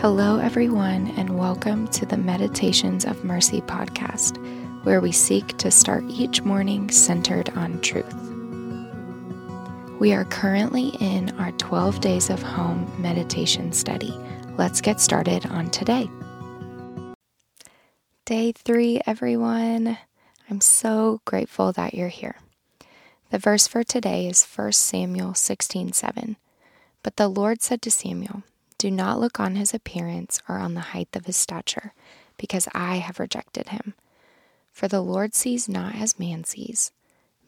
Hello, everyone, and welcome to the Meditations of Mercy podcast, where we seek to start each morning centered on truth. We are currently in our 12 Days of Home meditation study. Let's get started on today. Day three, everyone. I'm so grateful that you're here. The verse for today is 1 Samuel 16 7. But the Lord said to Samuel, Do not look on his appearance or on the height of his stature, because I have rejected him. For the Lord sees not as man sees.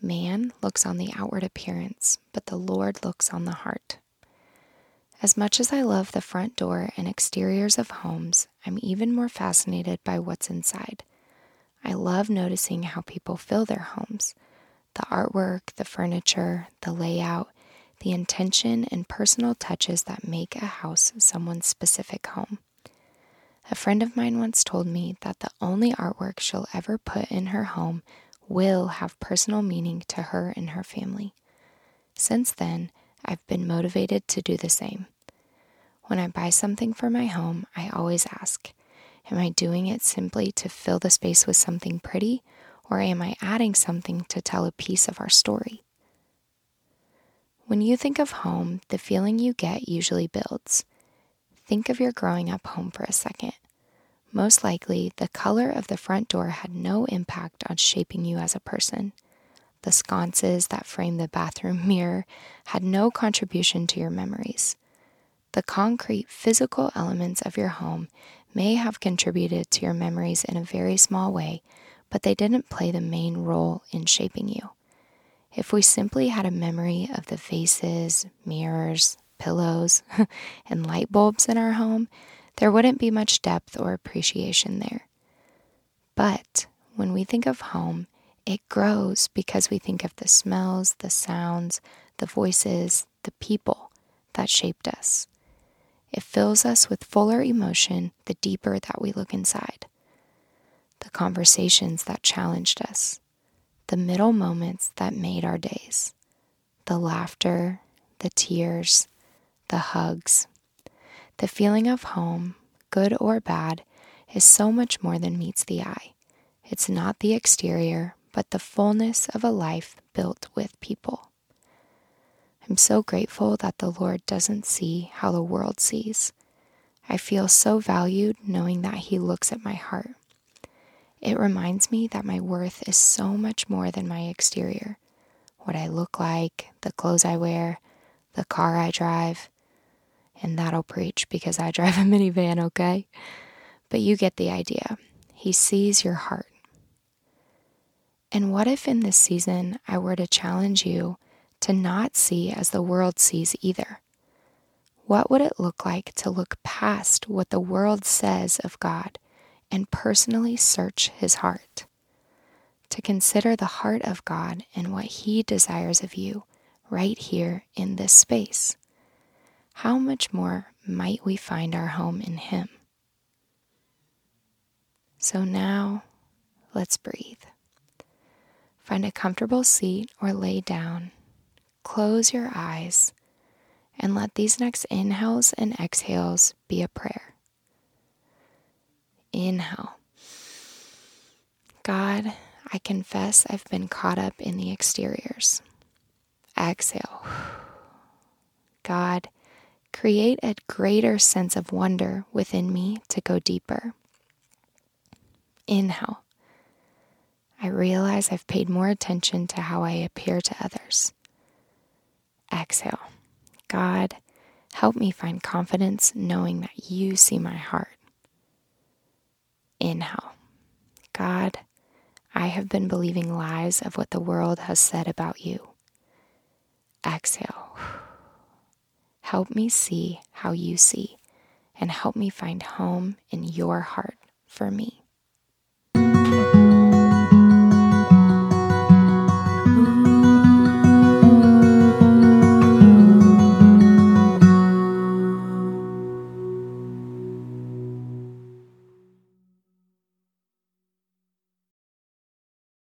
Man looks on the outward appearance, but the Lord looks on the heart. As much as I love the front door and exteriors of homes, I'm even more fascinated by what's inside. I love noticing how people fill their homes the artwork, the furniture, the layout, the intention and personal touches that make a house someone's specific home. A friend of mine once told me that the only artwork she'll ever put in her home will have personal meaning to her and her family. Since then, I've been motivated to do the same. When I buy something for my home, I always ask Am I doing it simply to fill the space with something pretty, or am I adding something to tell a piece of our story? When you think of home, the feeling you get usually builds. Think of your growing up home for a second. Most likely, the color of the front door had no impact on shaping you as a person. The sconces that frame the bathroom mirror had no contribution to your memories. The concrete physical elements of your home may have contributed to your memories in a very small way, but they didn't play the main role in shaping you. If we simply had a memory of the vases, mirrors, pillows, and light bulbs in our home, there wouldn't be much depth or appreciation there. But when we think of home, it grows because we think of the smells, the sounds, the voices, the people that shaped us. It fills us with fuller emotion the deeper that we look inside the conversations that challenged us, the middle moments that made our days, the laughter, the tears, the hugs. The feeling of home, good or bad, is so much more than meets the eye. It's not the exterior, but the fullness of a life built with people. I'm so grateful that the Lord doesn't see how the world sees. I feel so valued knowing that He looks at my heart. It reminds me that my worth is so much more than my exterior what I look like, the clothes I wear, the car I drive. And that'll preach because I drive a minivan, okay? But you get the idea. He sees your heart. And what if in this season I were to challenge you to not see as the world sees either? What would it look like to look past what the world says of God and personally search his heart, to consider the heart of God and what he desires of you right here in this space. How much more might we find our home in him? So now, let's breathe. Find a comfortable seat or lay down. Close your eyes and let these next inhales and exhales be a prayer. Inhale. God, I confess I've been caught up in the exteriors. Exhale. God, create a greater sense of wonder within me to go deeper. Inhale. I realize I've paid more attention to how I appear to others. Exhale. God, help me find confidence knowing that you see my heart. Inhale. God, I have been believing lies of what the world has said about you. Exhale. Help me see how you see and help me find home in your heart for me.